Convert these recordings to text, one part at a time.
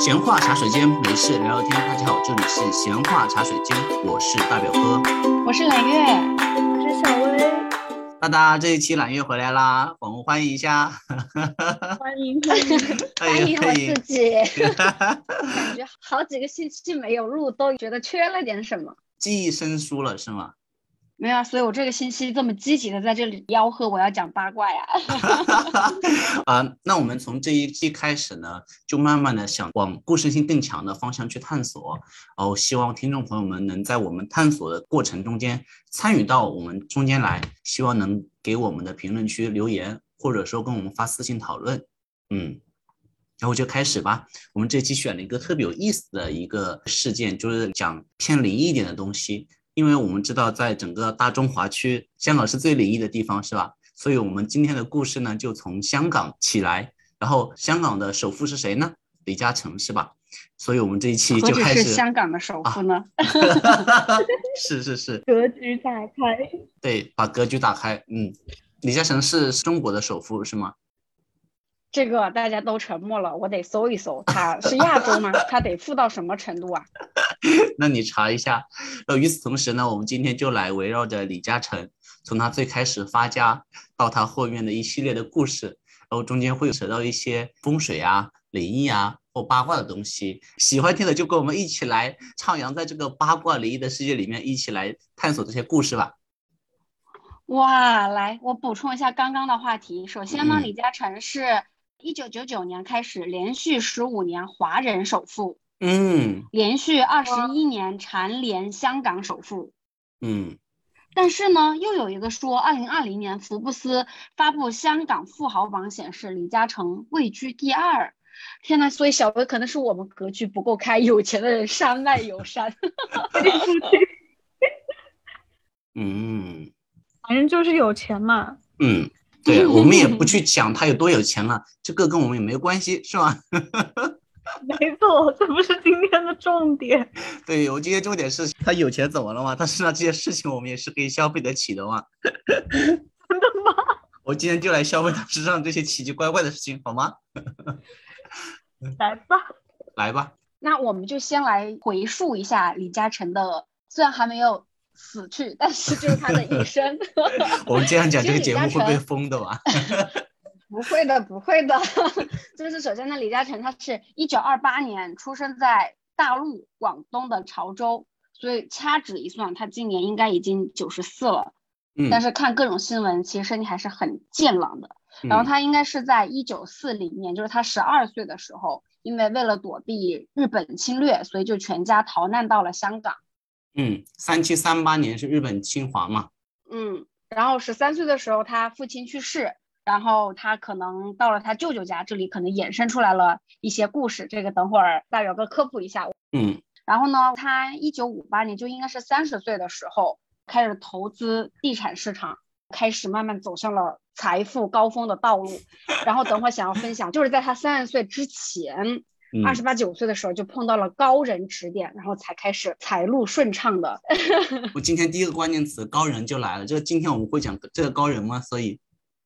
闲话茶水间，没事聊聊天。大家好，这里是闲话茶水间，我是大表哥，我是揽月，我是小薇。大大这一期揽月回来啦，我们欢迎一下，欢迎欢迎 欢迎我自己。感觉好几个星期没有录，都觉得缺了点什么，记忆生疏了是吗？没有啊，所以我这个星期这么积极的在这里吆喝，我要讲八卦呀。啊，那我们从这一期开始呢，就慢慢的想往故事性更强的方向去探索。哦，希望听众朋友们能在我们探索的过程中间参与到我们中间来，希望能给我们的评论区留言，或者说跟我们发私信讨论。嗯，然后就开始吧。我们这期选了一个特别有意思的一个事件，就是讲偏灵异一点的东西。因为我们知道，在整个大中华区，香港是最灵异的地方，是吧？所以，我们今天的故事呢，就从香港起来。然后，香港的首富是谁呢？李嘉诚，是吧？所以我们这一期就开始。是香港的首富呢？是是是。格局打开。对，把格局打开。嗯，李嘉诚是中国的首富，是吗？这个大家都沉默了，我得搜一搜，他是亚洲吗？他得富到什么程度啊？那你查一下。呃，与此同时呢，我们今天就来围绕着李嘉诚，从他最开始发家到他后面的一系列的故事，然后中间会扯到一些风水啊、灵异啊或八卦的东西。喜欢听的就跟我们一起来徜徉在这个八卦灵异的世界里面，一起来探索这些故事吧。哇，来，我补充一下刚刚的话题。首先呢，李嘉诚是。一九九九年开始，连续十五年华人首富，嗯，连续二十一年蝉联香港首富，嗯，但是呢，又有一个说，二零二零年福布斯发布香港富豪榜显示，李嘉诚位居第二。天呐，所以小薇可能是我们格局不够开，有钱的人山外有山。嗯，反正就是有钱嘛。嗯。对我们也不去讲他有多有钱了，这个跟我们也没关系，是吧？没错，这不是今天的重点。对我今天重点是他有钱怎么了嘛？他身上这些事情我们也是可以消费得起的嘛？真的吗？我今天就来消费他身上这些奇奇怪怪的事情，好吗？来吧，来吧。那我们就先来回溯一下李嘉诚的，虽然还没有。死去，但是就是他的一生。我们这样讲，这个节目会被封的吧？不会的，不会的。就是首先呢，李嘉诚他是一九二八年出生在大陆广东的潮州，所以掐指一算，他今年应该已经九十四了。嗯。但是看各种新闻，其实身体还是很健朗的。然后他应该是在一九四零年，就是他十二岁的时候，因为为了躲避日本侵略，所以就全家逃难到了香港。嗯，三七三八年是日本侵华嘛？嗯，然后十三岁的时候，他父亲去世，然后他可能到了他舅舅家，这里可能衍生出来了一些故事，这个等会儿大表哥科普一下。嗯，然后呢，他一九五八年就应该是三十岁的时候开始投资地产市场，开始慢慢走向了财富高峰的道路。然后等会儿想要分享，就是在他三十岁之前。二十八九岁的时候就碰到了高人指点，然后才开始财路顺畅的。我今天第一个关键词高人就来了，就是今天我们会讲这个高人吗？所以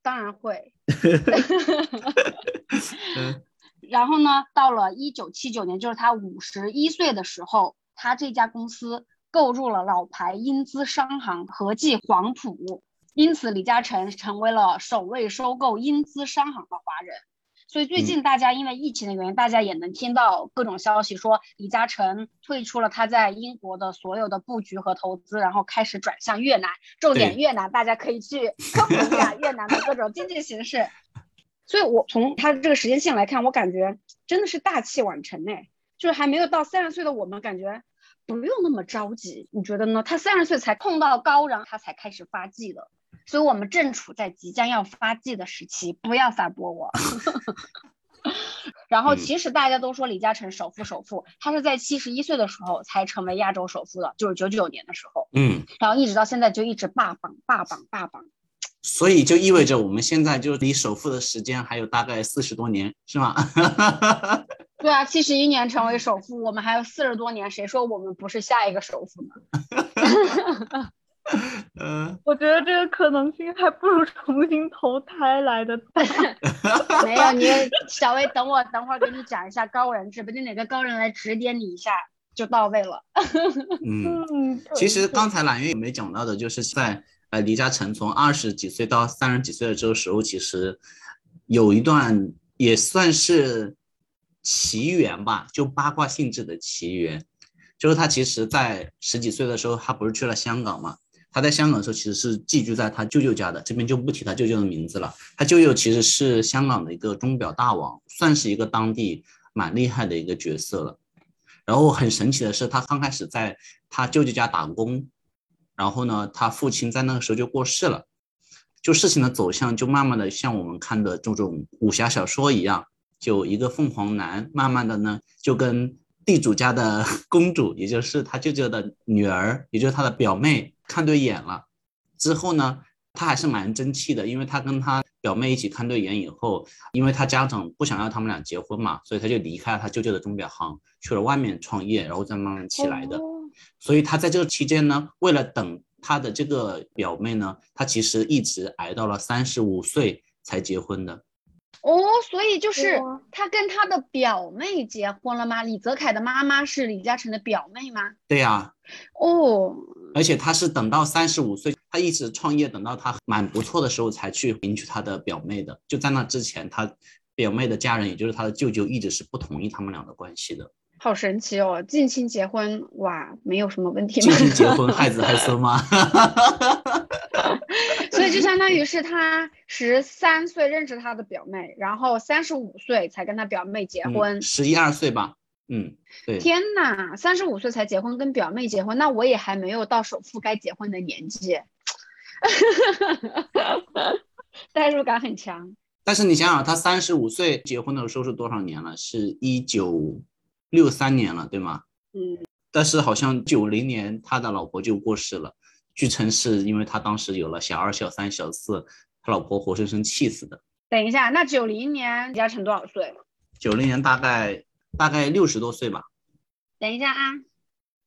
当然会。然后呢，到了一九七九年，就是他五十一岁的时候，他这家公司购入了老牌英资商行和记黄埔，因此李嘉诚成为了首位收购英资商行的华人。所以最近大家因为疫情的原因，大家也能听到各种消息，说李嘉诚退出了他在英国的所有的布局和投资，然后开始转向越南。重点越南，大家可以去科普一下越南的各种经济形势。所以我从他这个时间线来看，我感觉真的是大器晚成哎，就是还没有到三十岁的我们，感觉不用那么着急。你觉得呢？他三十岁才碰到高人，他才开始发迹的。所以我们正处在即将要发迹的时期，不要反驳我。然后其实大家都说李嘉诚首富首富，他是在七十一岁的时候才成为亚洲首富的，就是九九年的时候。嗯，然后一直到现在就一直霸榜霸榜霸榜。所以就意味着我们现在就离首富的时间还有大概四十多年，是吗？对啊，七十一年成为首富，我们还有四十多年，谁说我们不是下一个首富呢？呃，我觉得这个可能性还不如重新投胎来的大。没有你，小薇，等我等会儿给你讲一下高人，指不定哪个高人来指点你一下就到位了。嗯，嗯，其实刚才揽月有没讲到的，就是在呃李嘉诚从二十几岁到三十几岁的这个时候，其实有一段也算是奇缘吧，就八卦性质的奇缘。就是他其实，在十几岁的时候，他不是去了香港嘛？他在香港的时候，其实是寄居在他舅舅家的，这边就不提他舅舅的名字了。他舅舅其实是香港的一个钟表大王，算是一个当地蛮厉害的一个角色了。然后很神奇的是，他刚开始在他舅舅家打工，然后呢，他父亲在那个时候就过世了，就事情的走向就慢慢的像我们看的这种武侠小说一样，就一个凤凰男，慢慢的呢就跟地主家的 公主，也就是他舅舅的女儿，也就是他的表妹看对眼了。之后呢，他还是蛮争气的，因为他跟他表妹一起看对眼以后，因为他家长不想要他们俩结婚嘛，所以他就离开了他舅舅的钟表行，去了外面创业，然后再慢慢起来的。哦所以他在这个期间呢，为了等他的这个表妹呢，他其实一直挨到了三十五岁才结婚的。哦，所以就是他跟他的表妹结婚了吗？李泽楷的妈妈是李嘉诚的表妹吗？对呀、哦，而且他是等到三十五岁，他一直创业，等到他蛮不错的时候才去迎娶他的表妹的。就在那之前，他表妹的家人，也就是他的舅舅，一直是不同意他们俩的关系的。好神奇哦！近亲结婚，哇，没有什么问题吗？近亲结婚，害子害孙吗？就相当于是他十三岁认识他的表妹，然后三十五岁才跟他表妹结婚。十一二岁吧。嗯，对。天呐，三十五岁才结婚，跟表妹结婚，那我也还没有到首付该结婚的年纪，代入感很强。但是你想想，他三十五岁结婚的时候是多少年了？是一九六三年了，对吗？嗯，但是好像九零年他的老婆就过世了，据称是因为他当时有了小二、小三、小四，他老婆活生生气死的。等一下，那九零年李嘉诚多少岁？九零年大概大概六十多岁吧，等一下啊，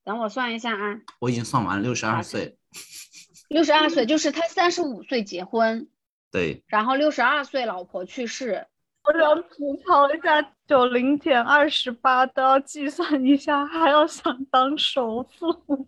等我算一下啊，我已经算完了，六十二岁。六十二岁，就是他三十五岁结婚，对，然后六十二岁老婆去世。我想吐槽一下，九零减二十八都要计算一下，还要想当首富。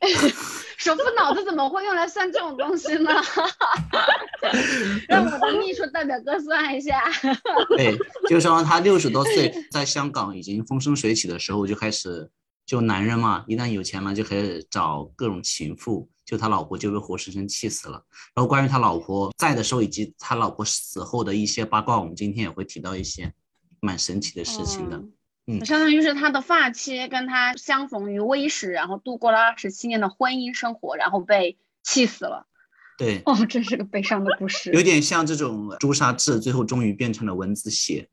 首富脑子怎么会用来算这种东西呢？让我的秘书代表哥算一下。对，就是说他六十多岁，在香港已经风生水起的时候，就开始就男人嘛，一旦有钱了就开始找各种情妇，就他老婆就被活生生气死了。然后关于他老婆在的时候以及他老婆死后的一些八卦，我们今天也会提到一些蛮神奇的事情的。嗯嗯相当于是他的发妻跟他相逢于微时，然后度过了二十七年的婚姻生活，然后被气死了。对，哦，真是个悲伤的故事。有点像这种朱砂痣，最后终于变成了蚊子血，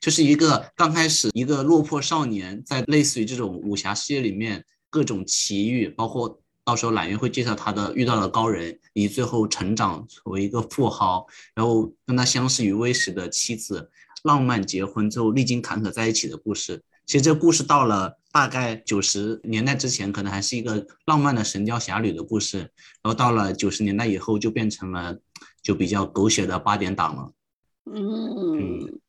就是一个刚开始一个落魄少年，在类似于这种武侠世界里面各种奇遇，包括到时候揽月会介绍他的遇到了高人，以及最后成长为一个富豪，然后跟他相识于微时的妻子，浪漫结婚之后历经坎坷在一起的故事。其实这故事到了大概九十年代之前，可能还是一个浪漫的神雕侠侣的故事，然后到了九十年代以后，就变成了就比较狗血的八点档了。嗯，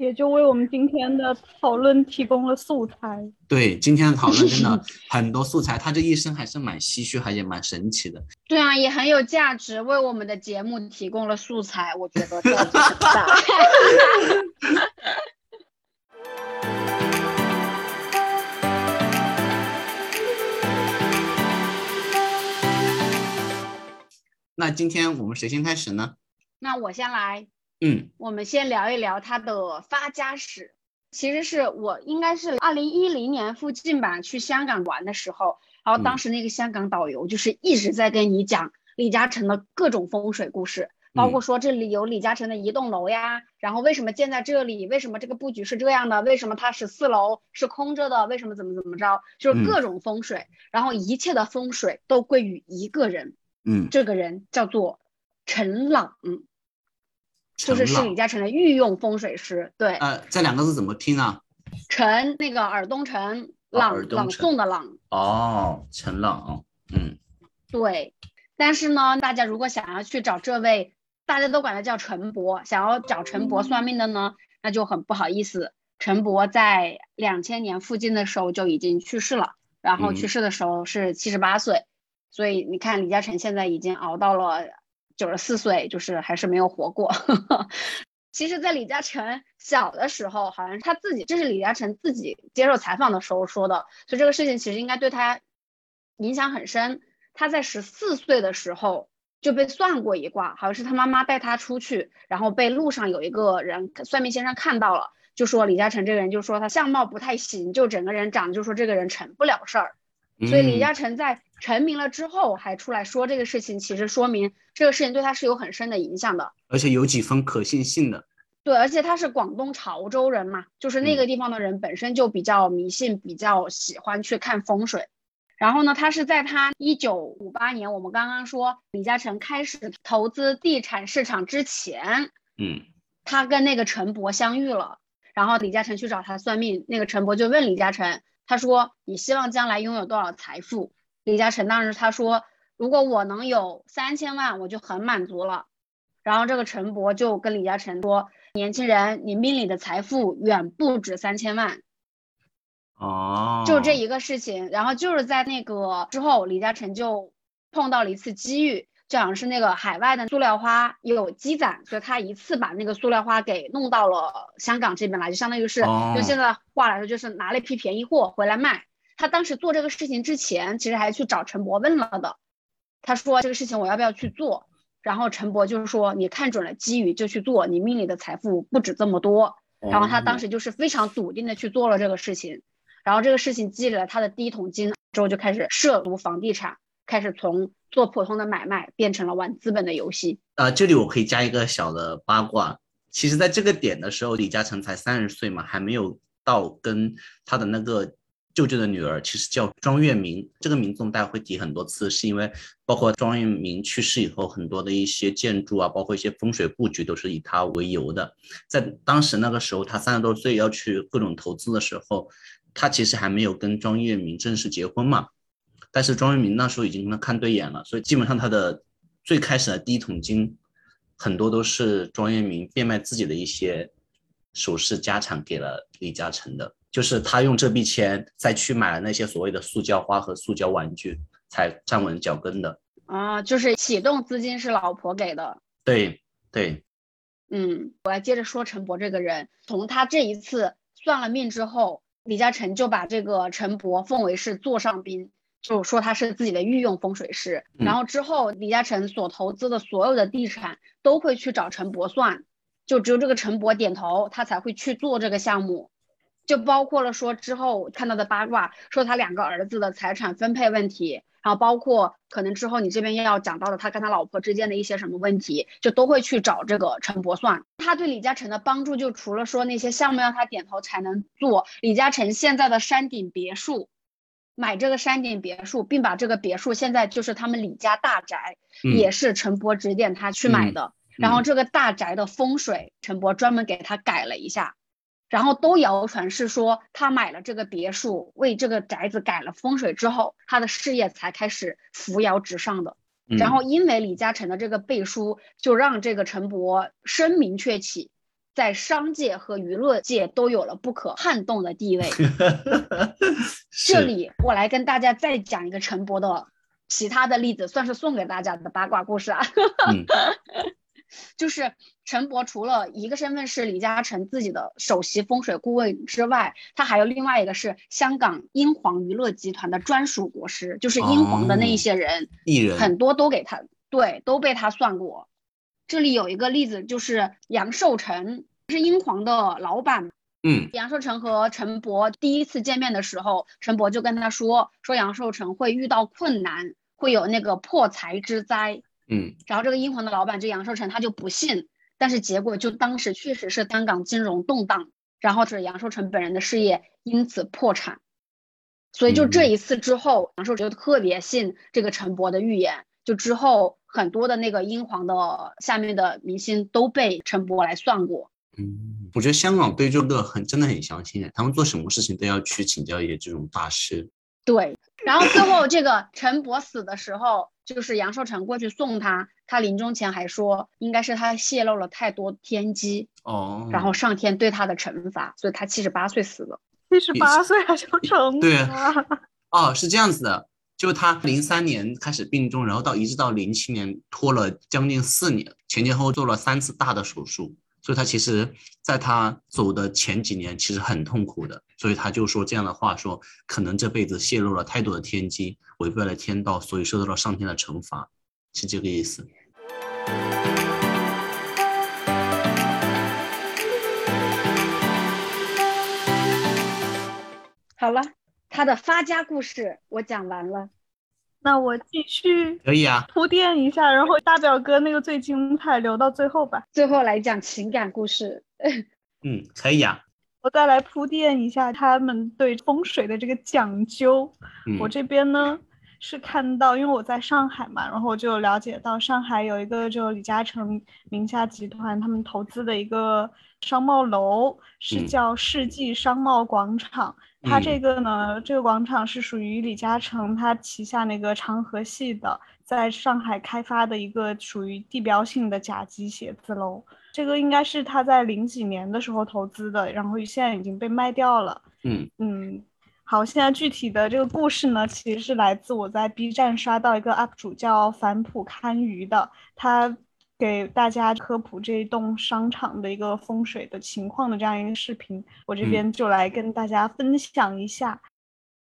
也就为我们今天的讨论提供了素材。对，今天的讨论真的 很多素材，他这一生还是蛮唏嘘，还也蛮神奇的。对啊，也很有价值，为我们的节目提供了素材，我觉得价值很大。那今天我们谁先开始呢？那我先来，嗯。我们先聊一聊他的发家史。其实是我应该是二零一零年附近吧，去香港玩的时候，然后当时那个香港导游就是一直在跟你讲李嘉诚的各种风水故事，包括说这里有李嘉诚的一栋楼呀，然后为什么建在这里，为什么这个布局是这样的，为什么它十四楼是空着的，为什么怎么怎么着，就是各种风水，然后一切的风水都归于一个人，嗯，这个人叫做陈朗。就是是李嘉诚的御用风水师，对，呃，这两个字怎么拼啊？陈那个尔东陈，哦朗朗诵的朗，哦，陈朗哦，嗯对，但是呢，大家如果想要去找这位，大家都管他叫陈伯，想要找陈伯算命的呢，那就很不好意思。陈伯在两千年附近的时候就已经去世了，然后去世的时候是七十八岁，所以你看李嘉诚现在已经熬到了九十四岁，就是还是没有活过。其实，在李嘉诚小的时候，好像他自己，这是李嘉诚自己接受采访的时候说的，所以这个事情其实应该对他影响很深。他在十四岁的时候就被算过一卦，好像是他妈妈带他出去，然后被路上有一个人算命先生看到了，就说李嘉诚这个人，就说他相貌不太行，就整个人长，就说这个人成不了事儿。所以李嘉诚在成名了之后还出来说这个事情，其实说明这个事情对他是有很深的影响的，而且有几分可信性的。对，而且他是广东潮州人嘛，就是那个地方的人本身就比较迷信，比较喜欢去看风水。然后呢，他是在他一九五八年，我们刚刚说李嘉诚开始投资地产市场之前，嗯，他跟那个陈伯相遇了，然后李嘉诚去找他算命，那个陈伯就问李嘉诚。他说：“你希望将来拥有多少财富？”李嘉诚当时他说：“如果我能有三千万，我就很满足了。”然后这个陈伯就跟李嘉诚说：“年轻人，你命里的财富远不止三千万。”哦，就这一个事情。然后就是在那个之后，李嘉诚就碰到了一次机遇。就好像是那个海外的塑料花有积攒，所以他一次把那个塑料花给弄到了香港这边来，就相当于是用现在话来说，就是拿了一批便宜货回来卖。他当时做这个事情之前，其实还去找陈博问了的。他说这个事情我要不要去做？然后陈博就是说你看准了机遇就去做，你命里的财富不止这么多。然后他当时就是非常笃定的去做了这个事情，然后这个事情积累了他的第一桶金之后，就开始涉足房地产，开始从。做普通的买卖变成了玩资本的游戏。呃，这里我可以加一个小的八卦。其实，在这个点的时候，李嘉诚才三十岁嘛，还没有到跟他的那个舅舅的女儿，其实叫庄月明。这个名字大家会提很多次，是因为包括庄月明去世以后，很多的一些建筑啊，包括一些风水布局，都是以他为由的。在当时那个时候，他三十多岁要去各种投资的时候，他其实还没有跟庄月明正式结婚嘛。但是庄月明那时候已经跟他看对眼了，所以基本上他的最开始的第一桶金，很多都是庄月明变卖自己的一些首饰家产给了李嘉诚的，就是他用这笔钱再去买了那些所谓的塑胶花和塑胶玩具，才站稳脚跟的。啊，就是启动资金是老婆给的。对对，嗯，我来接着说陈博这个人，从他这一次算了命之后，李嘉诚就把这个陈伯奉为是座上宾。就说他是自己的御用风水师，然后之后李嘉诚所投资的所有的地产都会去找陈伯算，就只有这个陈伯点头，他才会去做这个项目，就包括了说之后看到的八卦，说他两个儿子的财产分配问题，然后包括可能之后你这边要讲到的他跟他老婆之间的一些什么问题，就都会去找这个陈伯算。他对李嘉诚的帮助，就除了说那些项目要他点头才能做，李嘉诚现在的山顶别墅。买这个山顶别墅，并把这个别墅现在就是他们李家大宅，也是陈伯指点他去买的。然后这个大宅的风水，陈伯专门给他改了一下。然后都谣传是说，他买了这个别墅，为这个宅子改了风水之后，他的事业才开始扶摇直上的。然后因为李嘉诚的这个背书，就让这个陈伯声名鹊起。在商界和娱乐界都有了不可撼动的地位。这里我来跟大家再讲一个陈伯的其他的例子，算是送给大家的八卦故事啊。就是陈伯除了一个身份是李嘉诚自己的首席风水顾问之外，他还有另外一个是香港英皇娱乐集团的专属国师，就是英皇的那一些人，艺人很多都给他对都被他算过。这里有一个例子，就是杨受成。是英皇的老板，嗯，杨受成和陈伯第一次见面的时候，陈伯就跟他说，说杨受成会遇到困难，会有那个破财之灾，嗯，然后这个英皇的老板就杨受成他就不信，但是结果就当时确实是香港金融动荡，然后是杨受成本人的事业因此破产，所以就这一次之后，杨受成就特别信这个陈伯的预言，就之后很多的那个英皇的下面的明星都被陈伯来算过。嗯，我觉得香港对这个很真的很相信，他们做什么事情都要去请教一些这种大师。对，然后最后这个陈伯死的时候，就是杨受成过去送他，他临终前还说，应该是他泄露了太多天机，哦，然后上天对他的惩罚，所以他七十八岁死了。七十八岁还就成对啊？哦，是这样子的，就他零三年开始病重，然后到一直到零七年拖了将近四年，前前后后做了三次大的手术，所以他其实在他走的前几年其实很痛苦的，所以他就说这样的话，说可能这辈子泄露了太多的天机，违背了天道，所以受到了上天的惩罚，是这个意思。好了，他的发家故事我讲完了。那我继续可以啊，铺垫一下，然后大表哥那个最精彩留到最后吧。最后来讲情感故事。嗯，可以啊，我再来铺垫一下他们对风水的这个讲究。嗯，我这边呢是看到，因为我在上海嘛，然后我就了解到上海有一个就李嘉诚名下集团他们投资的一个商贸楼，是嗯叫世纪商贸广场。它嗯这个呢，这个广场是属于李嘉诚他旗下那个长河系的，在上海开发的一个属于地标性的甲级写字楼。这个应该是他在零几年的时候投资的，然后现在已经被卖掉了。嗯嗯，好，现在具体的这个故事呢，其实是来自我在 B 站刷到一个 UP 主叫反哺堪舆的，他给大家科普这一栋商场的一个风水的情况的这样一个视频，我这嗯边就来跟大家分享一下。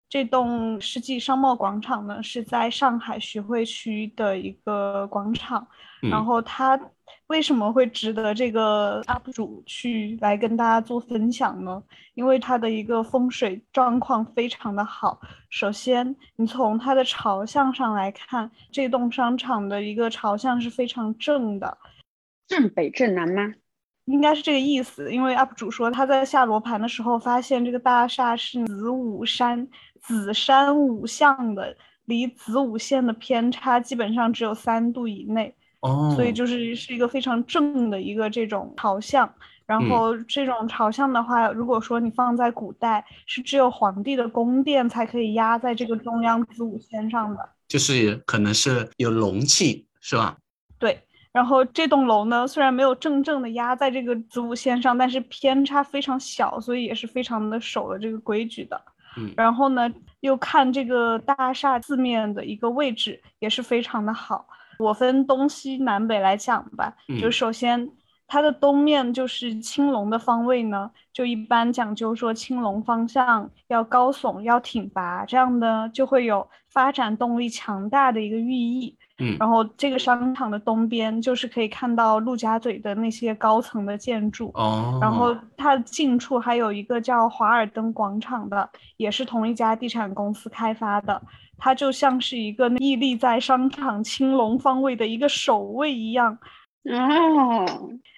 这栋世纪商贸广场呢，是在上海徐汇区的一个广场，然嗯后它为什么会值得这个 UP 主去来跟大家做分享呢？因为它的一个风水状况非常的好。首先，你从它的朝向上来看，这栋商场的一个朝向是非常正的，正北正南吗？应该是这个意思。因为 UP 主说他在下罗盘的时候发现这个大厦是子午山，子山午向的，离子午线的偏差基本上只有三度以内。哦，所以就是是一个非常正的一个这种朝向。然嗯后这种朝向的话，如果说你放在古代，是只有皇帝的宫殿才可以压在这个中央子午线上的。就是可能是有龙气是吧？对。然后这栋楼呢，虽然没有正正的压在这个子午线上，但是偏差非常小，所以也是非常的守了这个规矩的。嗯然后呢，又看这个大厦四面的一个位置也是非常的好。我分东西南北来讲吧，就嗯首先它的东面就是青龙的方位呢，就一般讲究说青龙方向要高耸要挺拔，这样呢就会有发展动力强大的一个寓意。嗯然后这个商场的东边就是可以看到陆家嘴的那些高层的建筑。哦，然后它的近处还有一个叫华尔登广场的，也是同一家地产公司开发的。它就像是一个屹立在商场青龙方位的一个守卫一样。哦，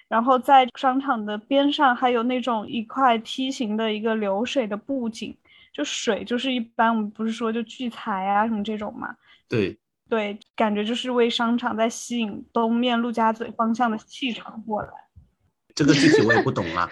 然后在商场的边上还有那种一块梯形的一个流水的布景，就水就是一般我们不是说就聚财啊什么这种嘛，对，对，感觉就是为商场在吸引东面陆家嘴方向的气场过来。这个具体我也不懂啦。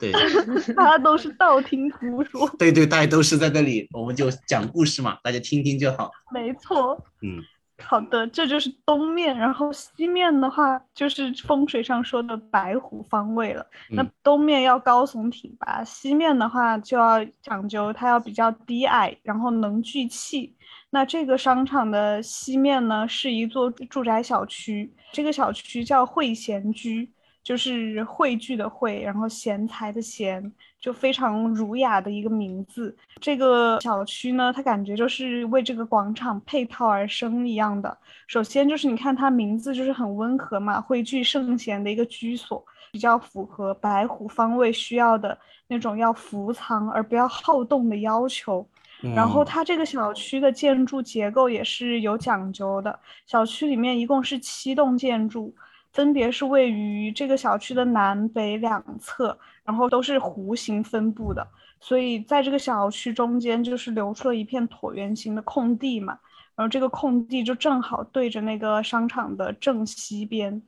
对 大家都是道听途说，对对，大家都是在这里，我们就讲故事嘛，大家听听就好。没错。嗯，好的，这就是东面，然后西面的话就是风水上说的白虎方位了。那嗯东面要高耸挺拔，西面的话就要讲究它要比较低矮，然后能聚气。那这个商场的西面呢，是一座住宅小区，这个小区叫汇贤居，就是汇聚的汇，然后贤才的贤，就非常儒雅的一个名字。这个小区呢，它感觉就是为这个广场配套而生一样的。首先就是你看它名字就是很温和嘛，汇聚圣贤的一个居所，比较符合白虎方位需要的那种要伏藏而不要好动的要求。然后哦它这个小区的建筑结构也是有讲究的，小区里面一共是七栋建筑，分别是位于这个小区的南北两侧，然后都是弧形分布的，所以在这个小区中间就是留出了一片椭圆形的空地嘛，然后这个空地就正好对着那个商场的正西边，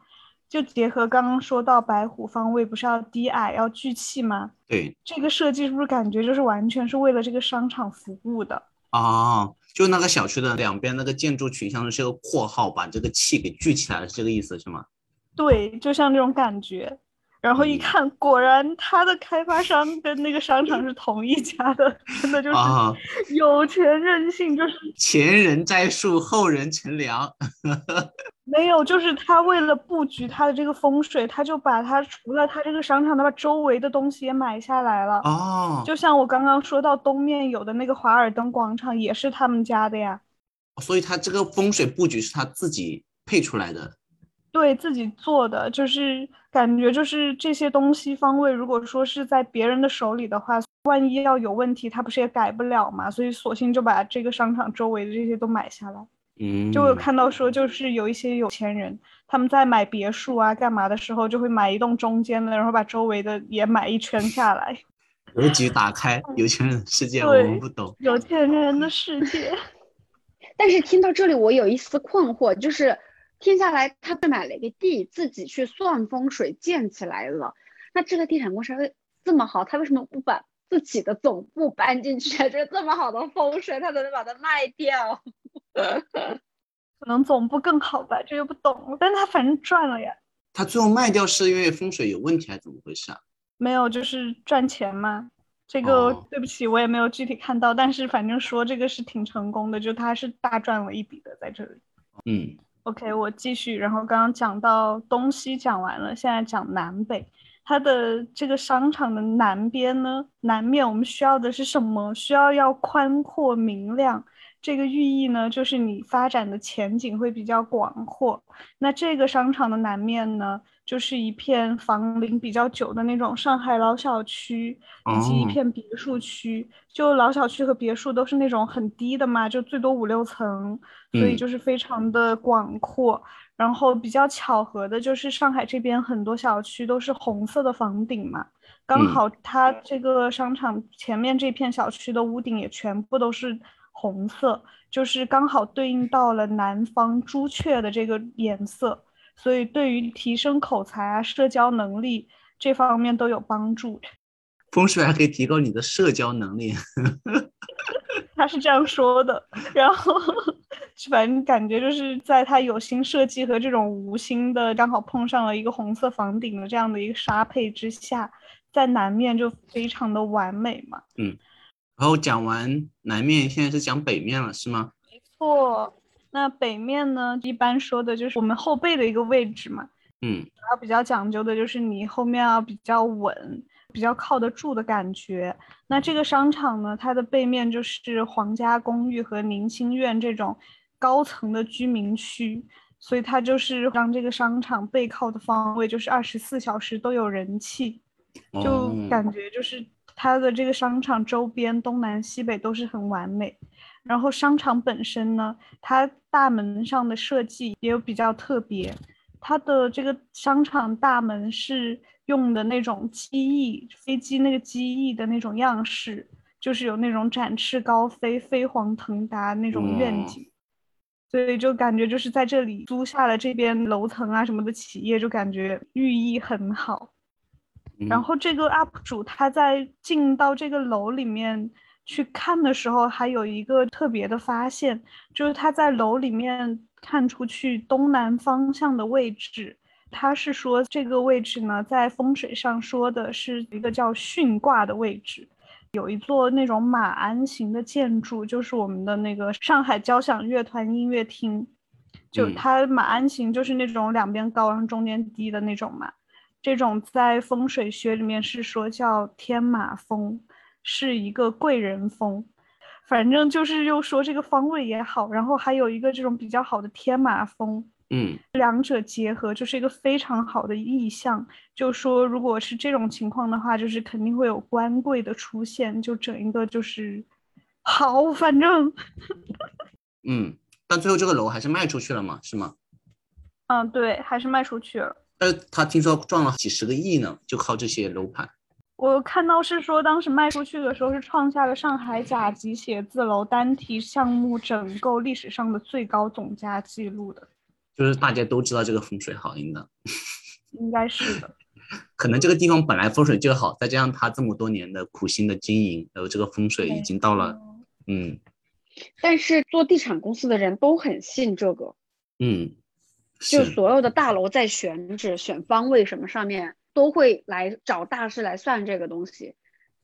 就结合刚刚说到白虎方位不是要低矮要聚气吗？对，这个设计是不是感觉就是完全是为了这个商场服务的？哦，就那个小区的两边那个建筑群像是个括号，把这个气给聚起来了，是这个意思是吗？对，就像这种感觉。然后一看，果然他的开发商跟那个商场是同一家的，真的就是有钱任性，就是前人栽树，后人乘凉。没有，就是他为了布局他的这个风水，他就把他除了他这个商场，他把周围的东西也买下来了。哦，就像我刚刚说到东面有的那个华尔登广场，也是他们家的呀。所以他这个风水布局是他自己配出来的。对自己做的，就是感觉就是这些东西方位，如果说是在别人的手里的话，万一要有问题，他不是也改不了嘛？所以索性就把这个商场周围的这些都买下来。嗯，就有看到说，就是有一些有钱人，他们在买别墅啊、干嘛的时候，就会买一栋中间的，然后把周围的也买一圈下来。格局打开，有钱人的世界我们不懂。有钱人的世界。但是听到这里，我有一丝困惑，就是。听下来，他去买了一个地，自己去算风水建起来了。那这个地产公司为这么好，他为什么不把自己的总部搬进去？这 这么好的风水，他怎么把它卖掉？可能总部更好吧，这又不懂。但他反正赚了呀。他最后卖掉是因为风水有问题，还是怎么回事啊？没有，就是赚钱嘛。这个对不起，我也没有具体看到，但是反正说这个是挺成功的，就他是大赚了一笔的在这里。嗯。OK，我继续。然后刚刚讲到东西讲完了，现在讲南北。它的这个商场的南边呢，南面我们需要的是什么？需要要宽阔明亮。这个寓意呢，就是你发展的前景会比较广阔。那这个商场的南面呢？就是一片房龄比较久的那种上海老小区，以及一片别墅区。就老小区和别墅都是那种很低的嘛，就最多五六层，所以就是非常的广阔。然后比较巧合的就是上海这边很多小区都是红色的房顶嘛，刚好它这个商场前面这片小区的屋顶也全部都是红色，就是刚好对应到了南方朱雀的这个颜色。所以，对于提升口才啊、社交能力这方面都有帮助。风水还可以提高你的社交能力，他是这样说的。然后，反正感觉就是在他有心设计和这种无心的刚好碰上了一个红色房顶的这样的一个搭配之下，在南面就非常的完美嘛。嗯。然后讲完南面，现在是讲北面了，是吗？没错。那北面呢，一般说的就是我们后背的一个位置嘛。嗯，然后比较讲究的就是你后面要比较稳，比较靠得住的感觉。那这个商场呢，它的背面就是皇家公寓和宁清苑这种高层的居民区，所以它就是让这个商场背靠的方位就是二十四小时都有人气，就感觉就是它的这个商场周边东南西北都是很完美。然后商场本身呢，它大门上的设计也有比较特别，它的这个商场大门是用的那种机翼飞机那个机翼的那种样式，就是有那种展翅高飞、飞黄腾达那种愿景，所以就感觉就是在这里租下了这边楼层啊什么的企业，就感觉寓意很好。然后这个 UP 主他在进到这个楼里面。去看的时候，还有一个特别的发现，就是他在楼里面看出去东南方向的位置，他是说这个位置呢，在风水上说的是一个叫巽卦的位置，有一座那种马鞍形的建筑，就是我们的那个上海交响乐团音乐厅，就它马鞍形就是那种两边高，然后中间低的那种嘛，这种在风水学里面是说叫天马风。是一个贵人风，反正就是又说这个方位也好，然后还有一个这种比较好的天马风，嗯，两者结合就是一个非常好的意象。就说如果是这种情况的话，就是肯定会有官贵的出现，就整一个就是好，反正，嗯，但最后这个楼还是卖出去了嘛，是吗？嗯，对，还是卖出去了。但他听说赚了几十个亿呢，就靠这些楼盘。我看到是说，当时卖出去的时候是创下了上海甲级写字楼单体项目整个历史上的最高总价记录的。就是大家都知道这个风水好，应该 应该是的。可能这个地方本来风水就好，再加上他这么多年的苦心的经营，然后这个风水已经到了，嗯，但是做地产公司的人都很信这个，嗯，就所有的大楼在选址、选方位什么上面都会来找大师来算这个东西。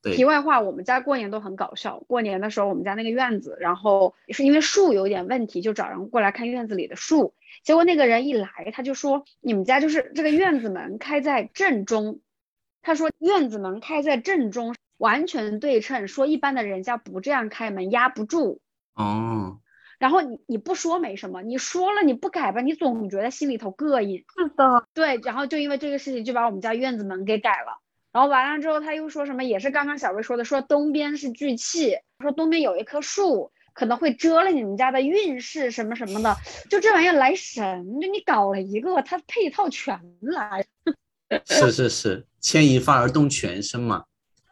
题外话，我们家过年都很搞笑。过年的时候，我们家那个院子，然后是因为树有点问题，就找人过来看院子里的树。结果那个人一来，他就说：“你们家就是这个院子门开在正中。”他说：“院子门开在正中，完全对称。说一般的人家不这样开门，压不住。”哦。然后你你不说没什么，你说了你不改吧，你总觉得心里头膈应。是的。对，然后就因为这个事情，就把我们家院子门给改了。然后完了之后，他又说什么？也是刚刚小薇说的，说东边是聚气，说东边有一棵树，可能会遮了你们家的运势什么什么的。就这玩意来神，就你搞了一个，它配套全来。是是是，牵一发而动全身嘛。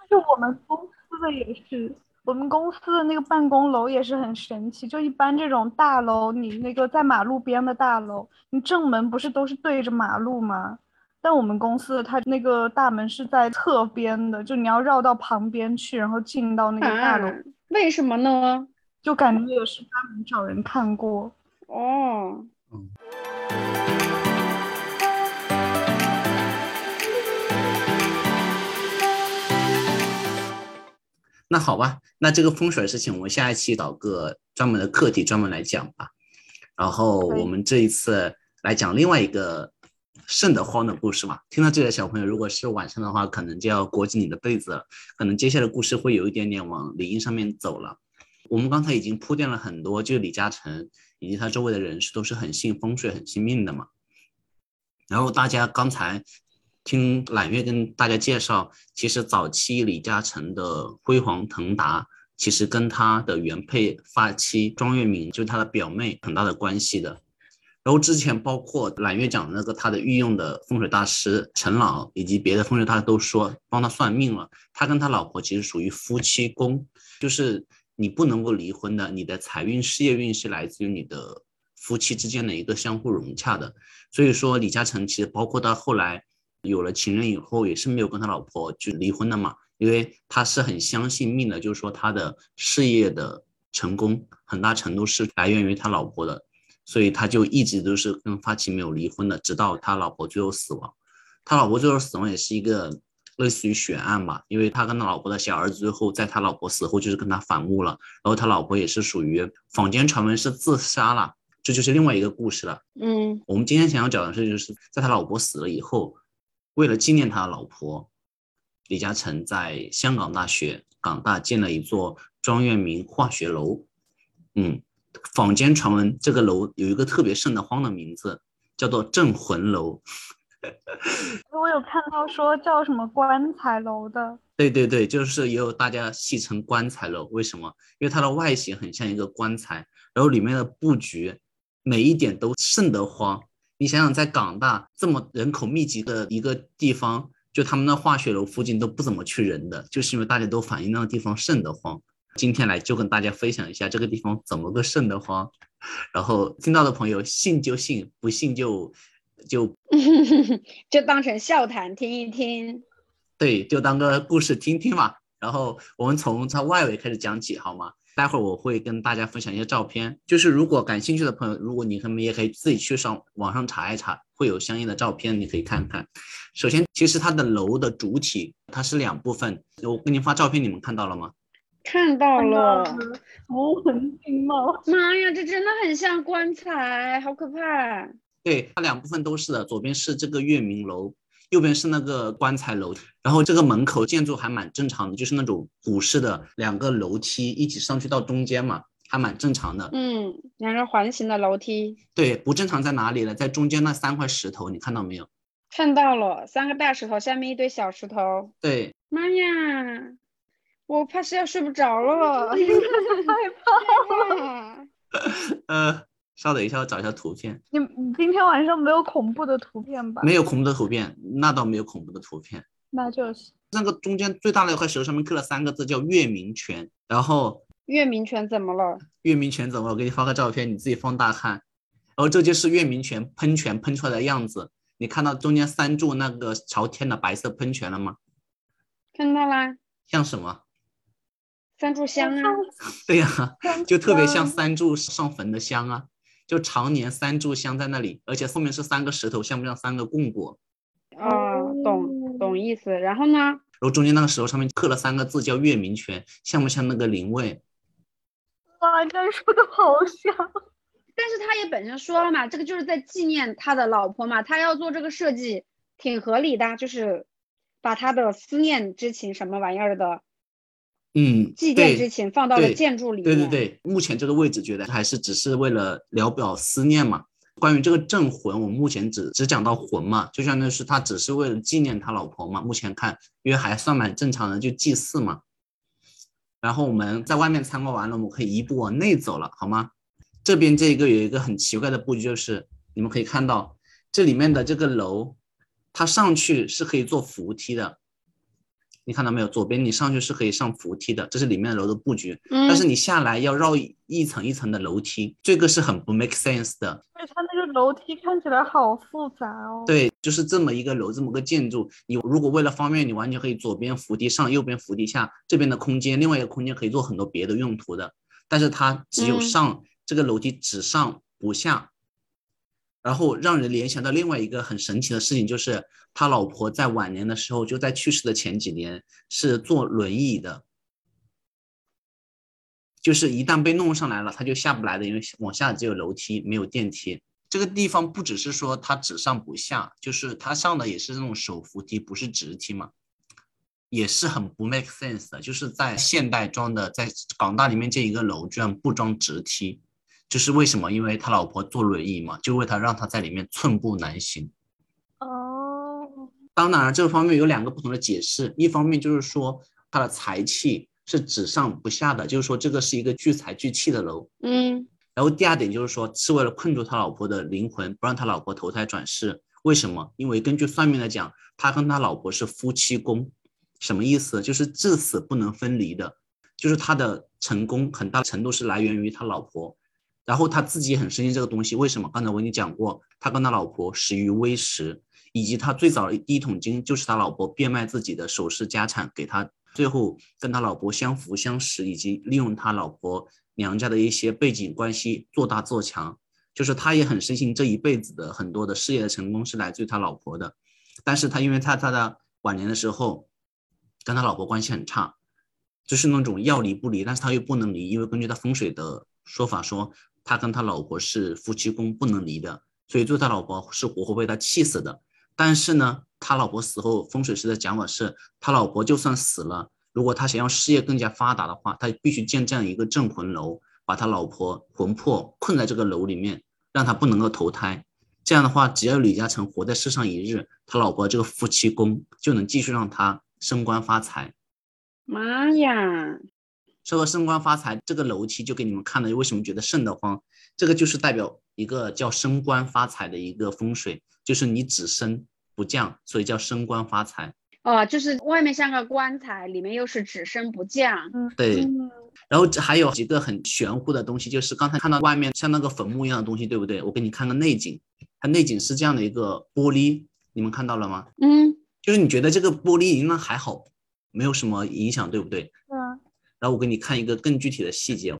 是我们公司的也是，我们公司的那个办公楼也是很神奇。就一般这种大楼，你那个在马路边的大楼，你正门不是都是对着马路吗？但我们公司它那个大门是在侧边的，就你要绕到旁边去，然后进到那个大楼。为什么呢？就感觉也是专门找人看过。哦。嗯。那好吧，那这个风水的事情，我们下一期找个专门的课题专门来讲吧。然后我们这一次来讲另外一个。瘆得慌的故事嘛，听到这里的小朋友，如果是晚上的话，可能就要裹紧你的被子了。可能接下来的故事会有一点点往灵异上面走了。我们刚才已经铺垫了很多，就李嘉诚以及他周围的人士都是很信风水、很信命的嘛。然后大家刚才听揽月跟大家介绍，其实早期李嘉诚的辉煌腾达，其实跟他的原配发妻庄月明，就是他的表妹，很大的关系的。然后之前包括揽月讲的那个他的御用的风水大师陈老，以及别的风水大师都说帮他算命了。他跟他老婆其实属于夫妻宫，就是你不能够离婚的。你的财运、事业运是来自于你的夫妻之间的一个相互融洽的。所以说李嘉诚其实包括到后来有了情人以后，也是没有跟他老婆就离婚的嘛，因为他是很相信命的，就是说他的事业的成功很大程度是来源于他老婆的。所以他就一直都是跟发妻没有离婚的，直到他老婆最后死亡。他老婆最后死亡也是一个类似于悬案吧，因为他跟他老婆的小儿子最后在他老婆死后就是跟他反目了，然后他老婆也是属于坊间传闻是自杀了，这就是另外一个故事了。嗯，我们今天想要讲的是，就是在他老婆死了以后，为了纪念他的老婆，李嘉诚在香港大学港大建了一座庄月明化学楼。嗯。坊间传闻，这个楼有一个特别瘆得慌的名字，叫做镇魂楼。我有看到说叫什么棺材楼的。对对对，就是也有大家戏称棺材楼。为什么？因为它的外形很像一个棺材，然后里面的布局每一点都瘆得慌。你想想，在港大这么人口密集的一个地方，就他们的化学楼附近都不怎么去人的，就是因为大家都反映那个地方瘆得慌。今天来就跟大家分享一下这个地方怎么个瘆得慌，然后听到的朋友信就信，不信就就 就当成笑谈听一听，对，就当个故事听听嘛。然后我们从它外围开始讲起，好吗？待会儿我会跟大家分享一些照片，就是如果感兴趣的朋友，如果你们也可以自己去上网上查一查，会有相应的照片，你可以看看。首先，其实它的楼的主体它是两部分，我给你发照片，你们看到了吗？看到了，图文并茂。妈呀，这真的很像棺材，好可怕！对，它两部分都是的，左边是这个月明楼，右边是那个棺材楼。然后这个门口建筑还蛮正常的，就是那种古式的两个楼梯一起上去到中间嘛，还蛮正常的。嗯，两个环形的楼梯。对，不正常在哪里呢？在中间那三块石头，你看到没有？看到了，三个大石头，下面一堆小石头。对，妈呀！我怕是要睡不着了，害怕。呃，稍等一下，我找一下图片。你你今天晚上没有恐怖的图片吧？没有恐怖的图片，那倒没有恐怖的图片。那就是那个中间最大的一块石头上面刻了三个字，叫月明泉。然后月明泉怎么了？月明泉怎么了？我给你发个照片，你自己放大看。然后这就是月明泉喷泉喷出来的样子。你看到中间三柱那个朝天的白色喷泉了吗？看到啦。像什么？三炷香啊，对呀、就特别像三炷上坟的香啊，就常年三炷香在那里，而且后面是三个石头，像不像三个供果？啊，懂懂意思。然后呢？然后中间那个石头上面刻了三个字叫月明泉，像不像那个灵位？哇，你这说的好像。但是他也本身说了嘛，这个就是在纪念他的老婆嘛，他要做这个设计挺合理的，就是把他的思念之情什么玩意儿的嗯，祭奠之对情放到了建筑里对面。对对，目前这个位置觉得还是只是为了聊表思念嘛。关于这个镇魂，我们目前只只讲到魂嘛，就相当于是他只是为了纪念他老婆嘛。目前看，因为还算蛮正常的，就祭祀嘛。然后我们在外面参观完了，我们可以一步往内走了，好吗？这边这一个有一个很奇怪的布局，就是你们可以看到这里面的这个楼，它上去是可以坐扶梯的。你看到没有？左边你上去是可以上扶梯的，这是里面的楼的布局。嗯，但是你下来要绕一一层一层的楼梯，这个是很不 make sense 的。对，它那个楼梯看起来好复杂哦。对，就是这么一个楼，这么个建筑，你如果为了方便，你完全可以左边扶梯上，右边扶梯下，这边的空间，另外一个空间可以做很多别的用途的。但是它只有嗯上、这个楼梯，只上不下。然后让人联想到另外一个很神奇的事情，就是他老婆在晚年的时候，就在去世的前几年是坐轮椅的，就是一旦被弄上来了，他就下不来的，因为往下只有楼梯，没有电梯。这个地方不只是说它只上不下，就是它上的也是那种手扶梯，不是直梯嘛，也是很不 make sense 的。就是在现代装的，在港大里面建一个楼居然不装直梯，就是为什么？因为他老婆坐轮椅嘛，就为他让他在里面寸步难行。哦，当然了，这个方面有两个不同的解释，一方面就是说他的财气是只上不下的，就是说这个是一个聚财聚气的楼。嗯然后第二点就是说，是为了困住他老婆的灵魂，不让他老婆投胎转世。为什么？因为根据算命来讲，他跟他老婆是夫妻宫，什么意思？就是至死不能分离的，就是他的成功很大程度是来源于他老婆。然后他自己也很深信这个东西，为什么？刚才我跟你讲过，他跟他老婆始于微时，以及他最早的第一桶金就是他老婆变卖自己的首饰家产给他，最后跟他老婆相扶相识，以及利用他老婆娘家的一些背景关系做大做强，就是他也很深信这一辈子的很多的事业的成功是来自于他老婆的，但是他因为他他的晚年的时候跟他老婆关系很差，就是那种要离不离，但是他又不能离，因为根据他风水的说法说，他跟他老婆是夫妻宫不能离的，所以最后他老婆是活活被他气死的。但是呢，他老婆死后，风水师的讲法是，他老婆就算死了，如果他想要事业更加发达的话，他必须建这样一个镇魂楼，把他老婆魂魄困在这个楼里面，让他不能够投胎。这样的话，只要李嘉诚活在世上一日，他老婆这个夫妻宫就能继续让他升官发财。妈呀，说到升官发财，这个楼梯就给你们看了，为什么觉得瘆得慌？这个就是代表一个叫升官发财的一个风水，就是你只升不降，所以叫升官发财。哦，就是外面像个棺材，里面又是只升不降。嗯，对嗯然后这还有几个很玄乎的东西，就是刚才看到外面像那个坟墓一样的东西，对不对？我给你看个内景，它内景是这样的一个玻璃，你们看到了吗？嗯，就是你觉得这个玻璃应该还好，没有什么影响，对不对？嗯，然后我给你看一个更具体的细节，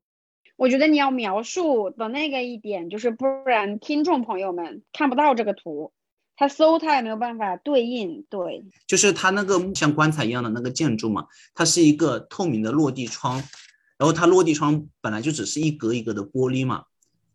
我觉得你要描述的那个一点，就是不然听众朋友们看不到这个图，他搜他也没有办法对应。对，就是它那个像棺材一样的那个建筑嘛，它是一个透明的落地窗，然后它落地窗本来就只是一格一格的玻璃嘛，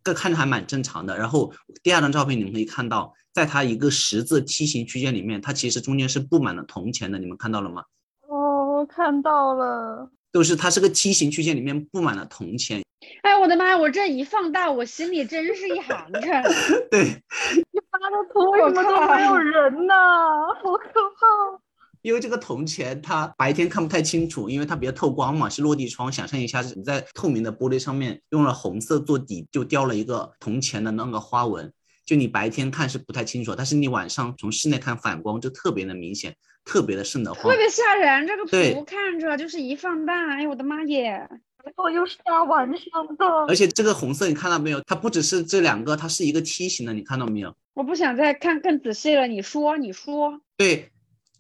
这看着还蛮正常的。然后第二张照片你们可以看到，在它一个十字梯形区间里面，它其实中间是布满了铜钱的，你们看到了吗？哦，我看到了。就是它是个梯形曲线里面布满了铜钱，哎，我的妈呀！我这一放大，我心里真是一寒碜。对，你发的图为什么都没有人呢？好可怕！因为这个铜钱它白天看不太清楚，因为它比较透光嘛，是落地窗。想象一下，你在透明的玻璃上面用了红色做底，就雕了一个铜钱的那个花纹。就你白天看是不太清楚，但是你晚上从室内看反光就特别的明显，特别的瘆得慌特。别吓人，这个图看着就是一放大，哎呦我的妈耶！我又是大晚上的，而且这个红色你看到没有？它不只是这两个，它是一个梯形的，你看到没有？我不想再看更仔细了，你说，你说，对，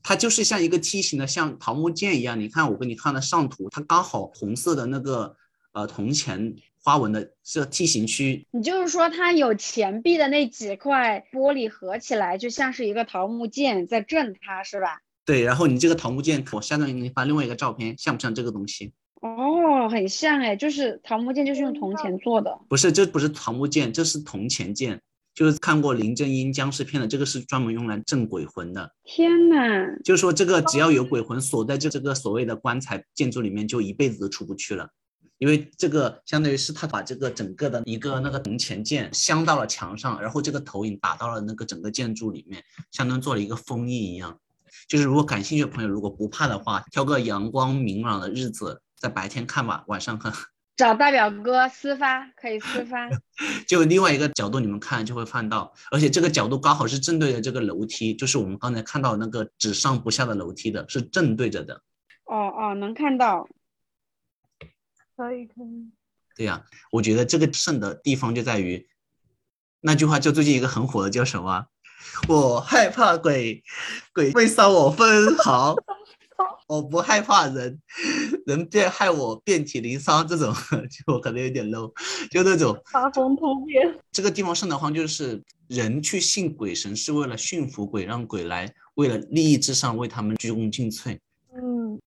它就是像一个梯形的，像桃木剑一样。你看我给你看的上图，它刚好红色的那个呃铜钱花纹的这梯形区。你就是说它有钱币的那几块玻璃合起来，就像是一个桃木剑在震它，是吧？对，然后你这个桃木剑，我相当于给你发另外一个照片，像不像这个东西？哦，很像哎，就是桃木剑，就是用铜钱做的。不是，这不是桃木剑，这是铜钱剑。就是看过林正英僵尸片的，这个是专门用来镇鬼魂的。天呐，就是说这个只要有鬼魂锁在这这个所谓的棺材建筑里面，就一辈子都出不去了。因为这个相当于是他把这个整个的一个那个铜钱剑镶到了墙上，然后这个投影打到了那个整个建筑里面，相当于做了一个封印一样。就是如果感兴趣的朋友，如果不怕的话，挑个阳光明朗的日子，在白天看吧，晚上看。找大表哥私发，可以私发。就另外一个角度，你们看就会看到，而且这个角度刚好是正对着这个楼梯，就是我们刚才看到那个只上不下的楼梯的，是正对着的。哦哦，能看到。可以可以。对呀，我觉得这个胜的地方就在于那句话，就最近一个很火的叫什么？我害怕鬼，鬼会伤我分毫。我不害怕人，人变害我遍体鳞伤，这种就可能有点 low，就那种发疯突变。这个地方瘆得慌，就是人去信鬼神是为了驯服鬼，让鬼来为了利益至上为他们鞠躬尽瘁。嗯，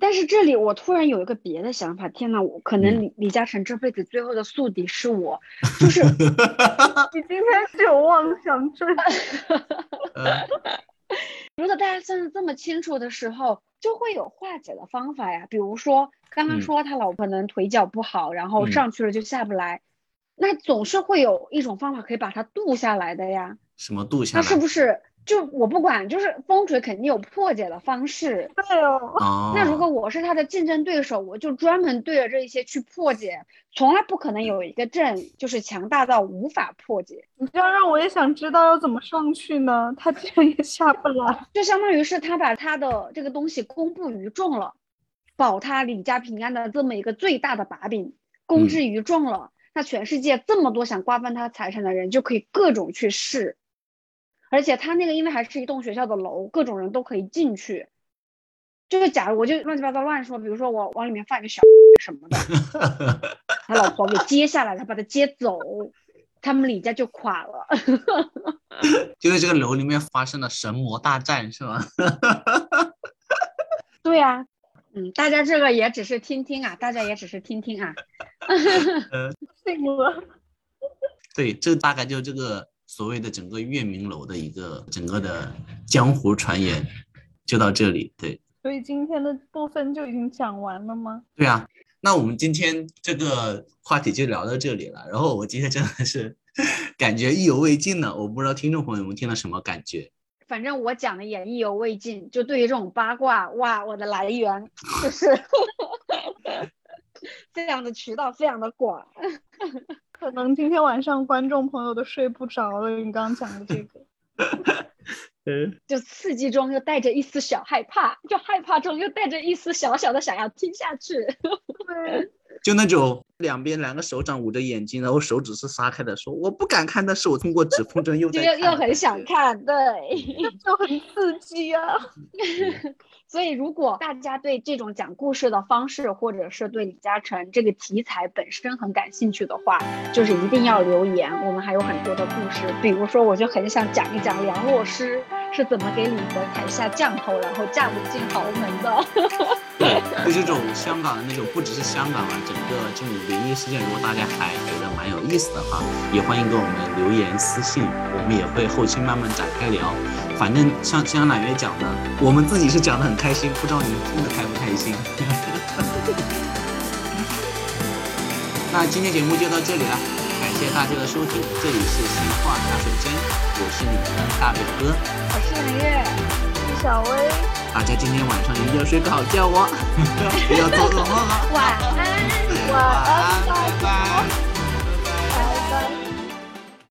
但是这里我突然有一个别的想法，天呐，我可能李李嘉诚这辈子最后的宿敌是我，就是 你今天是有妄想症。如果大家算的这么清楚的时候，就会有化解的方法呀。比如说，刚刚说他老婆能腿脚不好，然后上去了就下不来，那总是会有一种方法可以把他渡下来的呀。什么渡下来？他是不是？就我不管，就是风水肯定有破解的方式。对哦。那如果我是他的竞争对手，我就专门对着这些去破解，从来不可能有一个阵就是强大到无法破解。你这样让我也想知道要怎么上去呢？他竟然也下不来，就相当于是他把他的这个东西公布于众了，保他李家平安的这么一个最大的把柄公之于众了，那全世界这么多想瓜分他财产的人就可以各种去试。而且他那个因为还是一栋学校的楼，各种人都可以进去。就是假如我就乱七八糟乱说，比如说我往里面放一个小什么的，他老婆给接下来，他把他接走，他们李家就垮了。就在这个楼里面发生了神魔大战，是吗？对呀，嗯，大家这个也只是听听啊，大家也只是听听啊。对，这大概就这个。所谓的整个月明楼的一个整个的江湖传言，就到这里。对，所以今天的部分就已经讲完了吗？对啊，那我们今天这个话题就聊到这里了。然后我今天真的是 感觉意犹未尽呢，我不知道听众朋友们听了什么感觉。反正我讲的也意犹未尽，就对于这种八卦，哇，我的来源就是 这样的渠道非常的广。可能今天晚上观众朋友都睡不着了。你刚刚讲的这个，嗯，就刺激中又带着一丝小害怕，就害怕中又带着一丝小小的想要听下去。对，就那种两边两个手掌捂着眼睛，然后手指是撒开的，说我不敢看，但是我通过指缝针又在又又很想看，对，就很刺激啊。所以，如果大家对这种讲故事的方式，或者是对李嘉诚这个题材本身很感兴趣的话，就是一定要留言。我们还有很多的故事，比如说，我就很想讲一讲梁洛施是怎么给李德凯下降头，然后嫁不进豪门的。对，就这种香港的那种，不只是香港啊，整个这种灵异事件，如果大家还觉得蛮有意思的话，也欢迎给我们留言私信，我们也会后期慢慢展开聊。反正像像揽月讲的，我们自己是讲的很开心，不知道你们听的开不开心。那今天节目就到这里了，感谢大家的收听，这里是新话茶水间，我是你们的大表哥，我是揽月，小薇。大家今天晚上一定要睡个好觉哦不要做噩梦哦晚安。晚安拜拜。